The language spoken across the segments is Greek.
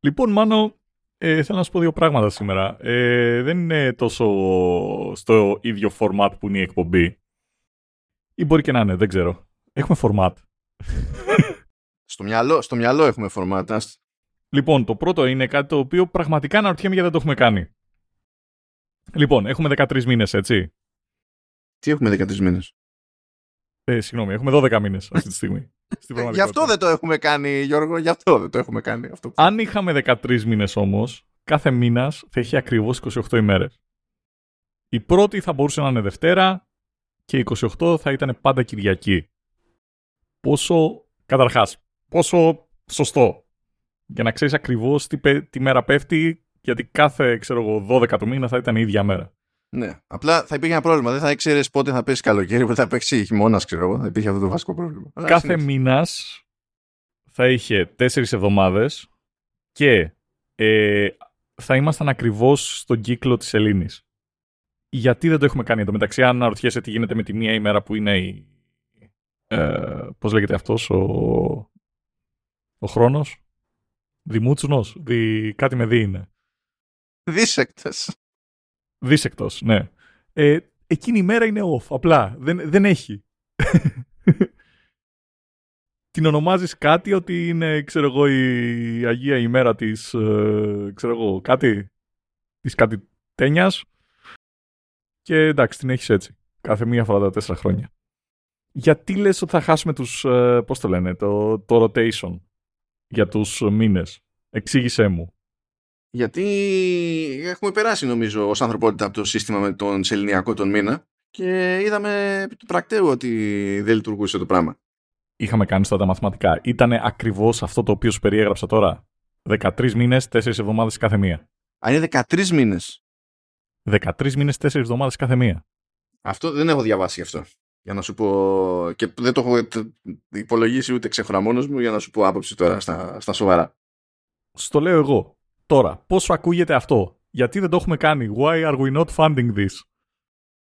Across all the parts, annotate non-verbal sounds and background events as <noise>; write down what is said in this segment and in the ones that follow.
Λοιπόν, Μάνο, ε, θέλω να σου πω δύο πράγματα σήμερα. Ε, δεν είναι τόσο στο ίδιο format που είναι η εκπομπή. Ή μπορεί και να είναι, δεν ξέρω. Έχουμε format. στο, μυαλό, στο μυαλό έχουμε format. Λοιπόν, το πρώτο είναι κάτι το οποίο πραγματικά αναρωτιέμαι γιατί δεν το έχουμε κάνει. Λοιπόν, έχουμε 13 μήνες, έτσι. Τι έχουμε 13 μήνες; Ε, συγγνώμη, έχουμε 12 μήνες αυτή τη στιγμή. Γι' αυτό δεν το έχουμε κάνει, Γιώργο, γι' αυτό δεν το έχουμε κάνει. Αυτό. Αν είχαμε 13 μήνες όμως, κάθε μήνας θα έχει ακριβώς 28 ημέρες. Η πρώτη θα μπορούσε να είναι Δευτέρα και η 28 θα ήταν πάντα Κυριακή. Πόσο, καταρχάς, πόσο σωστό. Για να ξέρεις ακριβώς τι, τι μέρα πέφτει, γιατί κάθε, ξέρω εγώ, 12 του μήνα θα ήταν η ίδια μέρα. Ναι. Απλά θα υπήρχε ένα πρόβλημα. Δεν θα ήξερες πότε θα πέσει καλοκαίρι, πότε θα πέσει χειμώνας, ξέρω εγώ. Θα υπήρχε αυτό το βασικό πρόβλημα. Κάθε μήνας θα είχε τέσσερις εβδομάδες και ε, θα ήμασταν ακριβώς στον κύκλο της Ελλήνης. Γιατί δεν το έχουμε κάνει εδώ μεταξύ, αν αναρωτιέσαι τι γίνεται με τη μία ημέρα που είναι η. Ε, Πώς λέγεται αυτός, ο, ο χρόνος; Δημούτσουνος; Δι... Κάτι με δι είναι. Δίσεκτες. Δίσεκτος, ναι. Ε, εκείνη η μέρα είναι off, απλά. Δεν, δεν έχει. <laughs> Την ονομάζεις κάτι ότι είναι, ξέρω εγώ, η Αγία ημέρα της, ε, ξέρω εγώ, κάτι, της κάτι τένιας και εντάξει, την έχεις έτσι. Κάθε μία φορά τα τέσσερα χρόνια. Γιατί λες ότι θα χάσουμε τους, ε, πώς το λένε, το, το rotation για τους μήνες; Εξήγησέ μου. Γιατί έχουμε περάσει νομίζω ως ανθρωπότητα από το σύστημα με τον σεληνιακό τον μήνα και είδαμε του πρακτέου ότι δεν λειτουργούσε το πράγμα. Είχαμε κάνει στα τα μαθηματικά. Ήταν ακριβώς αυτό το οποίο σου περιέγραψα τώρα. 13 μήνες, 4 εβδομάδες κάθε μία. Αν είναι 13 μήνες. 13 μήνες, 4 εβδομάδες κάθε μία. Αυτό δεν έχω διαβάσει αυτό. Για να σου πω. και δεν το έχω υπολογίσει ούτε ξεχωραμόνος μου για να σου πω άποψη τώρα στα, στα σοβαρά. Στο λέω εγώ. Τώρα, πόσο ακούγεται αυτό; Γιατί δεν το έχουμε κάνει; Why are we not funding this;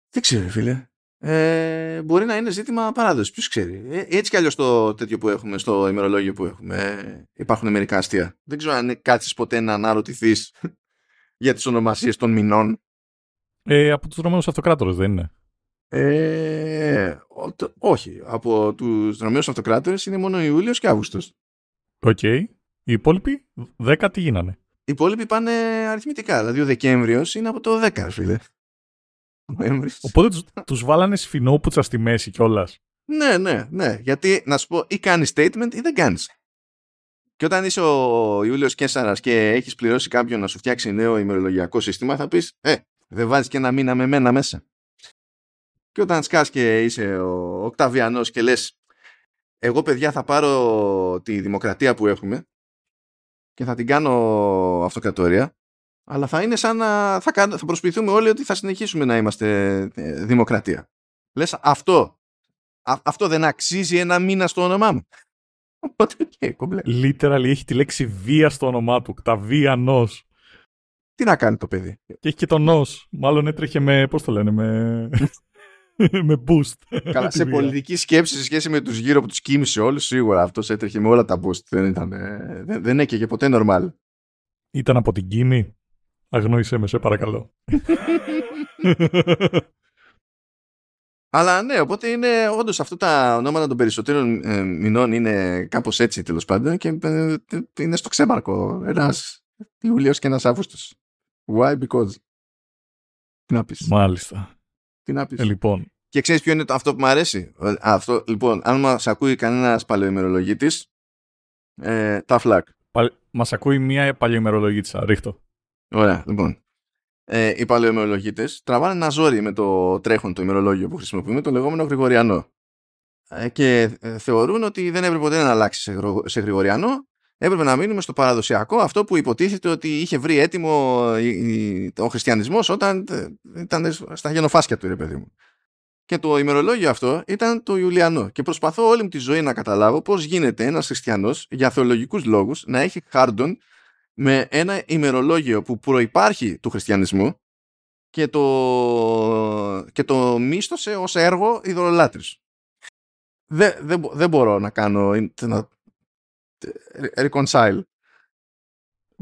Δεν ξέρω, φίλε. Ε, μπορεί να είναι ζήτημα παράδοσης. Ποιος ξέρει. Ε, έτσι κι αλλιώς το τέτοιο που έχουμε, στο ημερολόγιο που έχουμε, ε, υπάρχουν μερικά αστεία. Δεν ξέρω αν κάτσεις ποτέ να αναρωτηθείς <laughs> για τις ονομασίες των μηνών. Ε, από τους Ρωμαίους Αυτοκράτορες δεν είναι. Ε, όχι. Από τους Ρωμαίους Αυτοκράτορες είναι μόνο Ιούλιος και Αύγουστος. OK. Okay. Οι υπόλοιποι 10 τι γίνανε; Οι υπόλοιποι πάνε αριθμητικά. Δηλαδή ο Δεκέμβριος είναι από το 10, φίλε. Οπότε τους, τους βάλανε σφηνόπουτσα στη μέση κιόλας. Ναι, ναι, ναι. Γιατί να σου πω, ή κάνεις statement ή δεν κάνεις. Και όταν είσαι ο Ιούλιος Καίσαρα και έχεις πληρώσει κάποιον να σου φτιάξει νέο ημερολογιακό σύστημα, θα πεις, Ε, δεν βάζει και ένα μήνα με μένα μέσα. Και όταν σκάς και είσαι ο Οκταβιανός και λες εγώ παιδιά θα πάρω τη δημοκρατία που έχουμε και θα την κάνω αυτοκρατορία αλλά θα είναι σαν να θα, θα προσποιηθούμε όλοι ότι θα συνεχίσουμε να είμαστε ε, δημοκρατία. Λες αυτό, αυτό δεν αξίζει ένα μήνα στο όνομά μου. <laughs> Οπότε, okay, κομπλέ. Literally έχει τη λέξη βία στο όνομά του, τα βία νος. Τι να κάνει το παιδί. Και έχει και το νος. Μάλλον έτρεχε με, πώς το λένε, με... <laughs> <laughs> με boost. Καλά, σε πολιτική σκέψη σε σχέση με τους γύρω που τους κοίμησε όλους, σίγουρα αυτός έτρεχε με όλα τα boost. Δεν, ήταν, δεν, δεν έκαιγε ποτέ normal. Ήταν από την Κίνη. Αγνόησέ με, σε παρακαλώ. <laughs> Αλλά ναι, οπότε είναι όντως αυτά τα ονόματα των περισσότερων ε, μηνών είναι κάπως έτσι τέλος πάντων και ε, είναι στο ξέμαρκο. Ένας Ιούλιο και ένας Αύγουστος. Why? Because. Τι να πεις. Μάλιστα. Τι να πεις. Ε, λοιπόν. Και ξέρεις ποιο είναι το, αυτό που μου αρέσει; Αυτό, λοιπόν, αν μας ακούει κανένας παλαιομερολογήτη, ε, τα φλακ. Πα, μας ακούει μία παλαιομερολογήτησα. Ρίχτω. Ωραία, λοιπόν. Ε, οι παλαιομερολογίτε τραβάνε ένα ζόρι με το τρέχον το ημερολόγιο που χρησιμοποιούμε, το λεγόμενο Γρηγοριανό. Ε, και ε, θεωρούν ότι δεν έπρεπε ποτέ να αλλάξει σε, σε Γρηγοριανό, έπρεπε να μείνουμε στο παραδοσιακό αυτό που υποτίθεται ότι είχε βρει έτοιμο ο χριστιανισμός όταν ε, ήταν στα γενοφάσκια του, ρε παιδί μου. Και το ημερολόγιο αυτό ήταν το Ιουλιανό. Και προσπαθώ όλη μου τη ζωή να καταλάβω πώς γίνεται ένας χριστιανός για θεολογικούς λόγους να έχει χάρντον με ένα ημερολόγιο που προϋπάρχει του χριστιανισμού και το, και το μίστοσε ως έργο ειδωλολάτρης. Δεν, δεν, δεν μπορώ να κάνω να reconcile.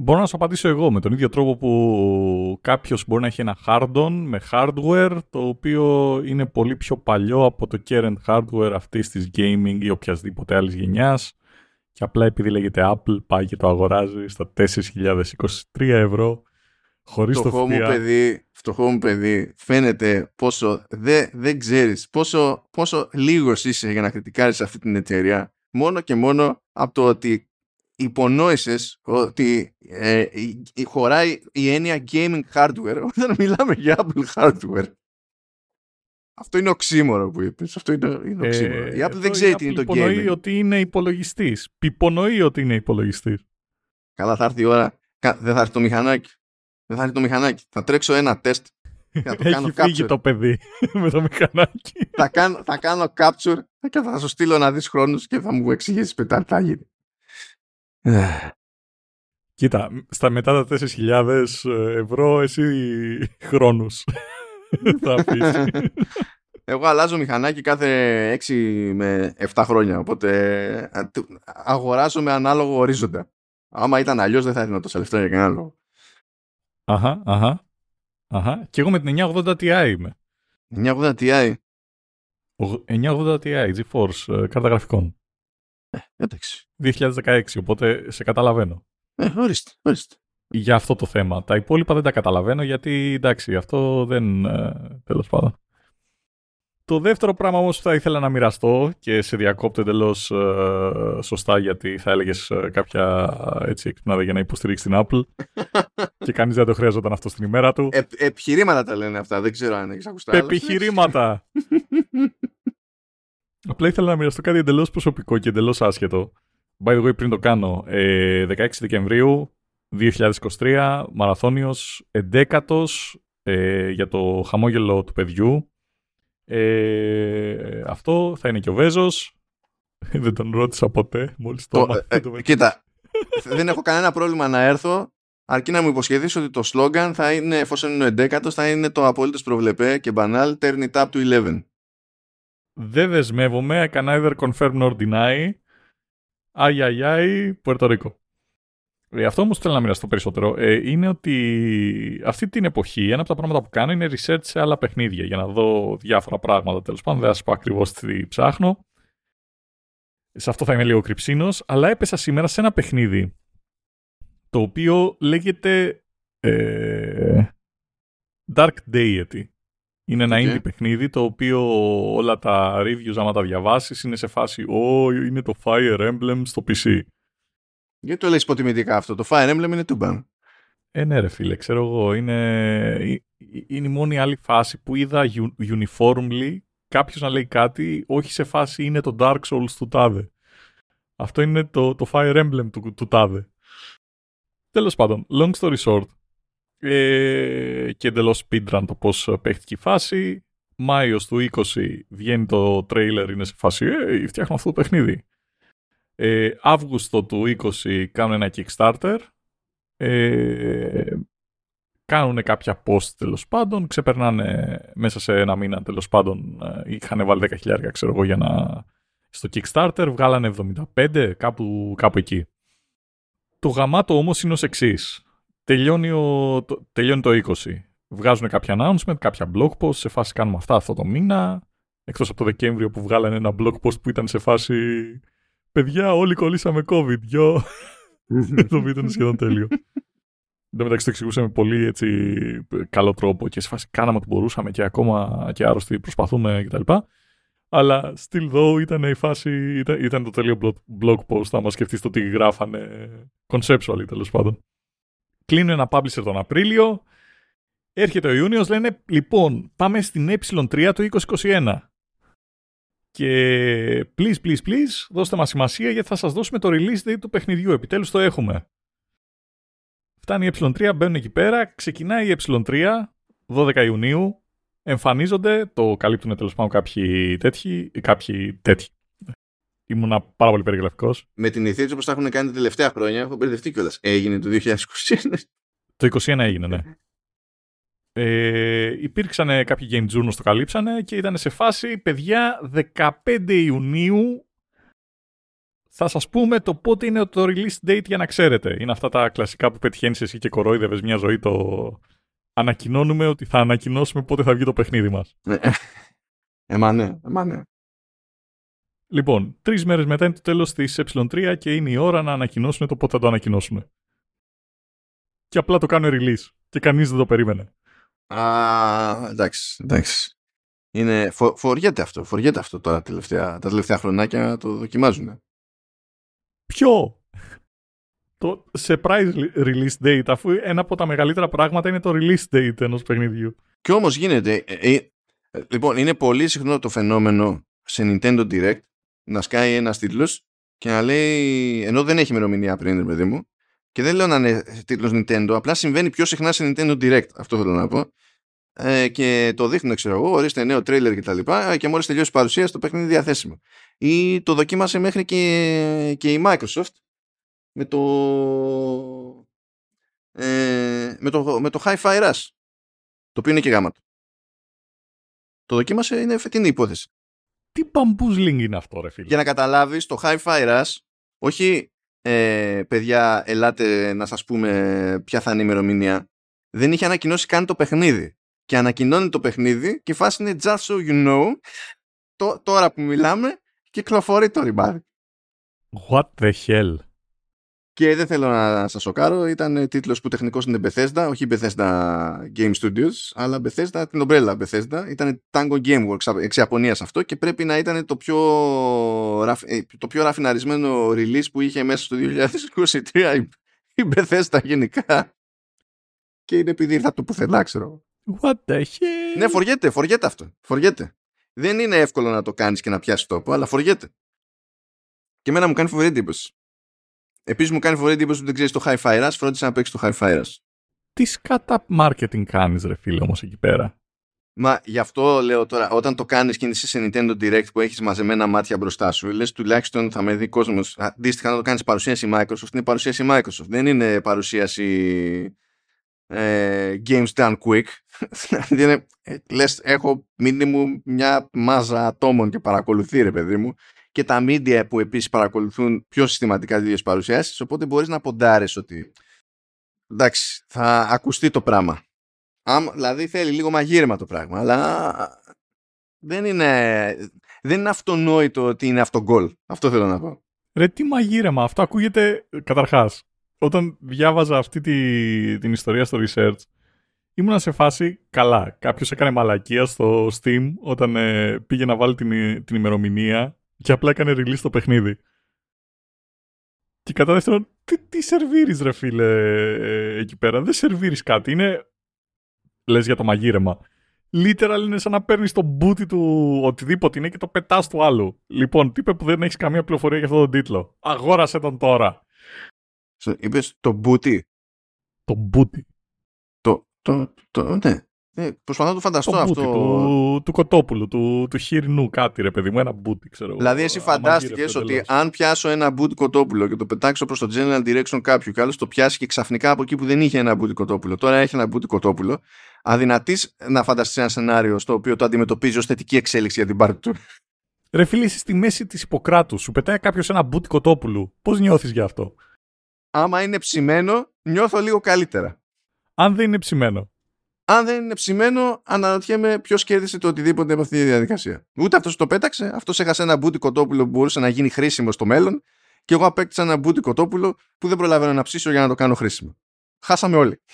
Μπορώ να σου απαντήσω εγώ με τον ίδιο τρόπο που κάποιος μπορεί να έχει ένα hard-on με hardware το οποίο είναι πολύ πιο παλιό από το current hardware αυτής της gaming ή οποιασδήποτε άλλης γενιάς. Και απλά επειδή λέγεται Apple πάει και το αγοράζει στα 4.023 ευρώ χωρίς το φτωχό μου, παιδί, φτωχό μου παιδί φαίνεται πόσο δεν, δεν ξέρεις πόσο, πόσο λίγος είσαι για να κριτικάρεις αυτή την εταιρεία μόνο και μόνο από το ότι υπονόησες ότι ε, χωράει η έννοια gaming hardware όταν μιλάμε για Apple hardware. Αυτό είναι οξύμορο που είπες. Αυτό είναι, είναι οξύμορο. Ε, η Apple δεν ξέρει τι είναι το gaming. Υπονοεί ότι είναι υπολογιστής. Πιπονοεί ότι είναι υπολογιστής. Καλά θα έρθει η ώρα. Δεν θα έρθει το μηχανάκι. Δεν θα έρθει το μηχανάκι. Θα τρέξω ένα τεστ θα το κάνω Έχει φύγει το παιδί <laughs> με το μηχανάκι. θα, κάνω, θα κάνω capture και θα σου στείλω να δεις χρόνους και θα μου εξηγήσεις μετά τι θα γίνει. <sighs> Κοίτα, στα μετά τα 4.000 ευρώ εσύ χρόνους <laughs> θα αφήσει. Εγώ αλλάζω μηχανάκι κάθε 6 με 7 χρόνια, οπότε αγοράζω με ανάλογο ορίζοντα. Άμα ήταν αλλιώς δεν θα έδινα τόσα λεφτά για κανένα λόγο. Αχα, αχα. Αχα. Και εγώ με την 980 Ti είμαι. 980 Ti. 980 Ti, GeForce, ε, κάρτα γραφικών. Ε, εντάξει. 2016, οπότε σε καταλαβαίνω. Ε, ορίστε, ορίστε. Για αυτό το θέμα. Τα υπόλοιπα δεν τα καταλαβαίνω γιατί εντάξει, αυτό δεν. Ε, Τέλος πάντων. Το δεύτερο πράγμα όμως που θα ήθελα να μοιραστώ και σε διακόπτω εντελώς ε, σωστά γιατί θα έλεγες ε, κάποια έτσι εκπνάδα για να υποστηρίξει την Apple <laughs> και κανείς δεν το χρειαζόταν αυτό στην ημέρα του. Ε, επιχειρήματα τα λένε αυτά, δεν ξέρω αν έχεις ακουστά. Επιχειρήματα! <laughs> Απλά ήθελα να μοιραστώ κάτι εντελώς προσωπικό και εντελώς άσχετο. By the way, πριν το κάνω, 16 ε, Δεκεμβρίου 2023, μαραθώνιος 11 ε, για το χαμόγελο του παιδιού. Ε, αυτό θα είναι και ο Βέζος. <laughs> δεν τον ρώτησα ποτέ, μόλις το, το Κοίτα, <laughs> δεν έχω κανένα πρόβλημα να έρθω, αρκεί να μου υποσχεθείς ότι το σλόγκαν θα είναι, εφόσον είναι ο 11 θα είναι το απολύτως προβλεπέ και banal turn it up to 11. Δεν δεσμεύομαι, I can neither confirm nor deny. Αϊ, αϊ, αϊ, Πουερτορίκο. Ε, αυτό όμως θέλω να μοιραστώ περισσότερο ε, είναι ότι αυτή την εποχή ένα από τα πράγματα που κάνω είναι research σε άλλα παιχνίδια για να δω διάφορα πράγματα. Τέλος πάντων, δεν θα σας πω ακριβώς τι ψάχνω. Σε αυτό θα είμαι λίγο κρυψίνος, αλλά έπεσα σήμερα σε ένα παιχνίδι το οποίο λέγεται ε, Dark Deity. Είναι ένα okay. indie παιχνίδι το οποίο όλα τα reviews άμα τα διαβάσεις είναι σε φάση «Ω, είναι το Fire Emblem στο PC». Γιατί το λες υποτιμητικά αυτό, το Fire Emblem είναι τούμπαν. Ε, ναι ρε φίλε, ξέρω εγώ, είναι, είναι η μόνη άλλη φάση που είδα uniformly κάποιος να λέει κάτι, όχι σε φάση είναι το Dark Souls του τάδε. Αυτό είναι το, το Fire Emblem του, του τάδε. Τέλος πάντων, long story short, ε, και εντελώς speedrun το πώς παίχτηκε η φάση. Μάιος του 20 βγαίνει το τρέιλερ, είναι σε φάση «Ε, φτιάχνω αυτό το παιχνίδι». Ε, Αύγουστο του 20 κάνουν ένα Kickstarter. Ε, κάνουν κάποια post τέλος πάντων. Ξεπερνάνε μέσα σε ένα μήνα τέλος πάντων. Ε, είχαν βάλει 10.000 ξέρω εγώ για να. Στο Kickstarter βγάλανε 75, κάπου, κάπου εκεί. Το γαμάτο όμως είναι ως εξής. Τελειώνει, το, τελειώνει το 20. Βγάζουν κάποια announcement, κάποια blog post, σε φάση κάνουμε αυτά αυτό το μήνα. Εκτός από το Δεκέμβριο που βγάλανε ένα blog post που ήταν σε φάση παιδιά, όλοι κολλήσαμε COVID. Γιο. <laughs> το βίντεο είναι σχεδόν τέλειο. <laughs> Εν τω μεταξύ το εξηγούσαμε πολύ έτσι, καλό τρόπο και σε φάση κάναμε ό,τι μπορούσαμε και ακόμα και άρρωστοι προσπαθούμε κτλ. Αλλά still though ήταν η φάση, ήταν, ήταν το τέλειο blog post άμα σκεφτείς το τι γράφανε conceptually τέλος πάντων. Κλείνουν ένα publisher τον Απρίλιο, έρχεται ο Ιούνιος, λένε λοιπόν πάμε στην ε3 το 2021. Και please, please, please, δώστε μας σημασία γιατί θα σας δώσουμε το release date του παιχνιδιού. Επιτέλους το έχουμε. Φτάνει η ε3, μπαίνουν εκεί πέρα, ξεκινάει η ε3, 12 Ιουνίου, εμφανίζονται, το καλύπτουν τέλος πάντων κάποιοι τέτοιοι, κάποιοι τέτοιοι. Ήμουνα πάρα πολύ περιγραφικός. Με την ηθίδα όπως τα έχουν κάνει τα τελευταία χρόνια, έχω μπερδευτεί κιόλας. Έγινε το 2021. Το 2021 έγινε, ναι. Ε, υπήρξαν κάποιοι game journals το καλύψανε και ήταν σε φάση, παιδιά, 15 Ιουνίου Θα σας πούμε το πότε είναι το release date για να ξέρετε. Είναι αυτά τα κλασικά που πετυχαίνεις εσύ και κορόιδευες μια ζωή το... Ανακοινώνουμε ότι θα ανακοινώσουμε πότε θα βγει το παιχνίδι μας. Ε, μα ναι, ε, μα ναι. Λοιπόν, τρεις μέρες μετά είναι το τέλος της ε3 και είναι η ώρα να ανακοινώσουν το πότε θα το ανακοινώσουν. Και απλά το κάνουν release. Και κανείς δεν το περίμενε. Α, εντάξει, εντάξει. Είναι, φο, φοριέται αυτό, φοριέται αυτό τώρα τελευταία, τα τελευταία χρονάκια να το δοκιμάζουν. Ποιο; Το surprise release date, αφού ένα από τα μεγαλύτερα πράγματα είναι το release date ενός παιχνιδιού. Και όμως γίνεται, ε, ε, λοιπόν, είναι πολύ συχνό το φαινόμενο σε Nintendo Direct να σκάει ένας τίτλος και να λέει, ενώ δεν έχει ημερομηνία πριν, παιδί μου, και δεν λέω να είναι τίτλος Nintendo, απλά συμβαίνει πιο συχνά σε Nintendo Direct. Αυτό θέλω να πω. Ε, και το δείχνουν, ξέρω εγώ, ορίστε νέο τρέιλερ και τα λοιπά, και μόλις τελειώσει η παρουσίαση, το παιχνίδι διαθέσιμο. Ή το δοκίμασε μέχρι και, και η Microsoft με το. Ε, με το, με το Hi-Fi Rush το οποίο είναι και γάμα του. Το δοκίμασε, είναι φετινή υπόθεση. Τι bamboozling είναι αυτό, ρε φίλε. Για να καταλάβεις, το Hi-Fi Rush, όχι ε, παιδιά, ελάτε να σας πούμε ποια θα είναι η ημερομηνία. Δεν είχε ανακοινώσει καν το παιχνίδι. Και ανακοινώνει το παιχνίδι και η φάση είναι just so you know, το, τώρα που μιλάμε, κυκλοφορεί το remaster. What the hell; Και δεν θέλω να σας σοκάρω, ήταν τίτλος που τεχνικός είναι Bethesda, όχι Bethesda Game Studios, αλλά Bethesda, την ομπρέλα Bethesda. Ήταν Tango Gameworks εξ Ιαπωνίας αυτό και πρέπει να ήταν το πιο, ε, το πιο ραφιναρισμένο release που είχε μέσα στο 2023 η Bethesda γενικά. Και είναι επειδή ήρθα από το πουθενά, ξέρω. What the hell; Ναι, φοριέται, φοριέται αυτό. Φοριέται. Δεν είναι εύκολο να το κάνεις και να πιάσεις τόπο, αλλά φοριέται. Και εμένα μου κάνει φοβερή εντύπωση. Επίσης μου κάνει φορή εντύπωση που δεν ξέρεις το Hi-Fi Rush, φρόντισε να παίξεις το Hi-Fi Rush. Τι σκάτα marketing κάνεις, ρε φίλε, όμως εκεί πέρα; Μα γι' αυτό λέω τώρα, όταν το κάνεις και είσαι σε Nintendo Direct που έχεις μαζεμένα μάτια μπροστά σου, λες τουλάχιστον θα με δει κόσμος. Αντίστοιχα, να το κάνεις παρουσίαση Microsoft, είναι παρουσίαση Microsoft. Δεν είναι παρουσίαση ε, Games Done Quick. <laughs> δηλαδή, ε, λες, έχω minimum μια μάζα ατόμων και παρακολουθεί, ρε παιδί μου και τα media που επίσης παρακολουθούν πιο συστηματικά τις ίδιες παρουσιάσεις, οπότε μπορείς να ποντάρεις ότι εντάξει, θα ακουστεί το πράγμα. Άμα, δηλαδή θέλει λίγο μαγείρεμα το πράγμα, αλλά δεν είναι, δεν είναι αυτονόητο ότι είναι αυτό γκολ. Αυτό θέλω να πω. Ρε τι μαγείρεμα, αυτό ακούγεται καταρχάς. Όταν διάβαζα αυτή τη, την ιστορία στο research, ήμουνα σε φάση καλά. Κάποιος έκανε μαλακία στο Steam όταν ε, πήγε να βάλει την, την ημερομηνία και απλά έκανε release το παιχνίδι. Και κατά δεύτερον, τι, τι σερβίρεις ρε φίλε ε, εκεί πέρα; Δεν σερβίρεις κάτι. Είναι, λες για το μαγείρεμα. Literal είναι σαν να παίρνεις το μπούτι του οτιδήποτε είναι και το πετάς του άλλου. Λοιπόν, τι είπε που δεν έχεις καμία πληροφορία για αυτόν τον τίτλο. Αγόρασε τον τώρα. Είπες το μπούτι. Το μπούτι. Το, το, το, ναι. Ε, προσπαθώ να το φανταστώ το αυτό. Του, του κοτόπουλου, του, του χοιρινού κάτι ρε παιδί μου, ένα μπούτι ξέρω. Δηλαδή εσύ φαντάστηκες ότι αν πιάσω ένα μπούτι κοτόπουλο και το πετάξω προς το general direction κάποιου και άλλος το πιάσει και ξαφνικά από εκεί που δεν είχε ένα μπούτι κοτόπουλο, τώρα έχει ένα μπούτι κοτόπουλο, αδυνατής να φανταστείς ένα σενάριο στο οποίο το αντιμετωπίζει ως θετική εξέλιξη για την πάρτι του. Ρε φίλε, είσαι στη μέση της Ιπποκράτους, σου πετάει κάποιος ένα μπούτι κοτόπουλου. Πώς νιώθεις γι' αυτό; Άμα είναι ψημένο, νιώθω λίγο καλύτερα. Αν δεν είναι ψημένο αν δεν είναι ψημένο, αναρωτιέμαι ποιος κέρδισε το οτιδήποτε από αυτή τη διαδικασία. Ούτε αυτός το πέταξε, αυτός έχασε ένα μπούτι κοτόπουλο που μπορούσε να γίνει χρήσιμο στο μέλλον, και εγώ απέκτησα ένα μπούτι κοτόπουλο που δεν προλαβαίνω να ψήσω για να το κάνω χρήσιμο. Χάσαμε όλοι. <laughs>